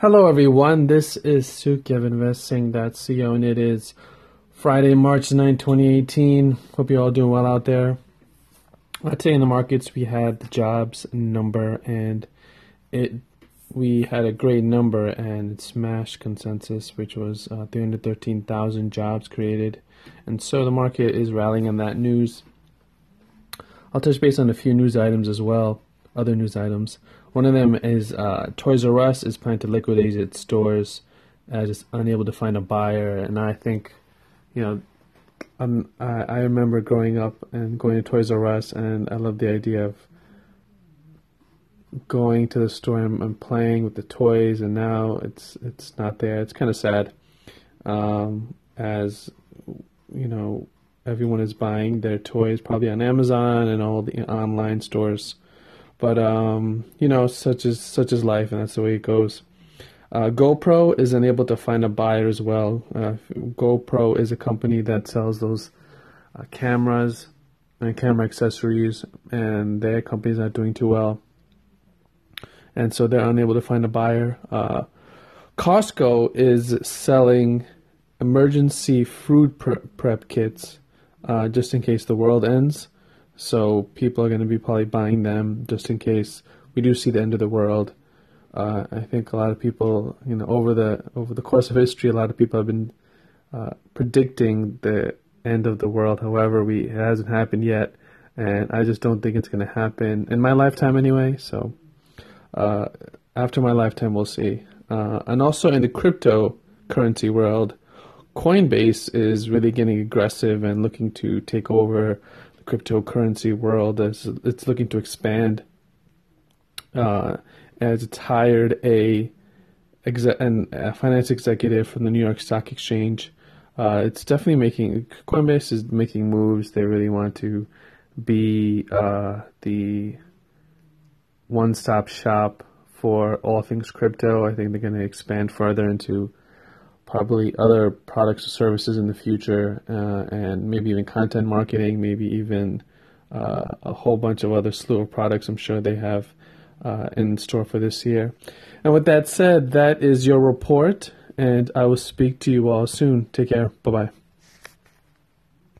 Hello, everyone. This is Suki of Investing.co, and it is Friday, March 9, 2018. Hope you're all doing well out there. Today in the markets, we had the jobs number, and it we had a great number, and it smashed consensus, which was uh, 313,000 jobs created. And so the market is rallying on that news. I'll touch base on a few news items as well, other news items. One of them is uh, Toys R Us is planning to liquidate its stores as it's unable to find a buyer. And I think, you know, I'm, I, I remember growing up and going to Toys R Us, and I love the idea of going to the store and, and playing with the toys. And now it's it's not there. It's kind of sad, um, as you know, everyone is buying their toys probably on Amazon and all the online stores. But um, you know, such is such is life, and that's the way it goes. Uh, GoPro is unable to find a buyer as well. Uh, GoPro is a company that sells those uh, cameras and camera accessories, and their company's not doing too well, and so they're unable to find a buyer. Uh, Costco is selling emergency food prep kits uh, just in case the world ends. So people are going to be probably buying them just in case we do see the end of the world. Uh, I think a lot of people, you know, over the over the course of history, a lot of people have been uh, predicting the end of the world. However, we it hasn't happened yet, and I just don't think it's going to happen in my lifetime anyway. So uh, after my lifetime, we'll see. Uh, and also in the cryptocurrency world, Coinbase is really getting aggressive and looking to take over cryptocurrency world as it's looking to expand. Uh, as it's hired a, a finance executive from the New York Stock Exchange. Uh, it's definitely making Coinbase is making moves. They really want to be uh, the one-stop shop for all things crypto. I think they're going to expand further into probably other products or services in the future, uh, and maybe even content marketing, maybe even uh, a whole bunch of other slew of products I'm sure they have uh, in store for this year. And with that said, that is your report, and I will speak to you all soon. Take care. Bye bye.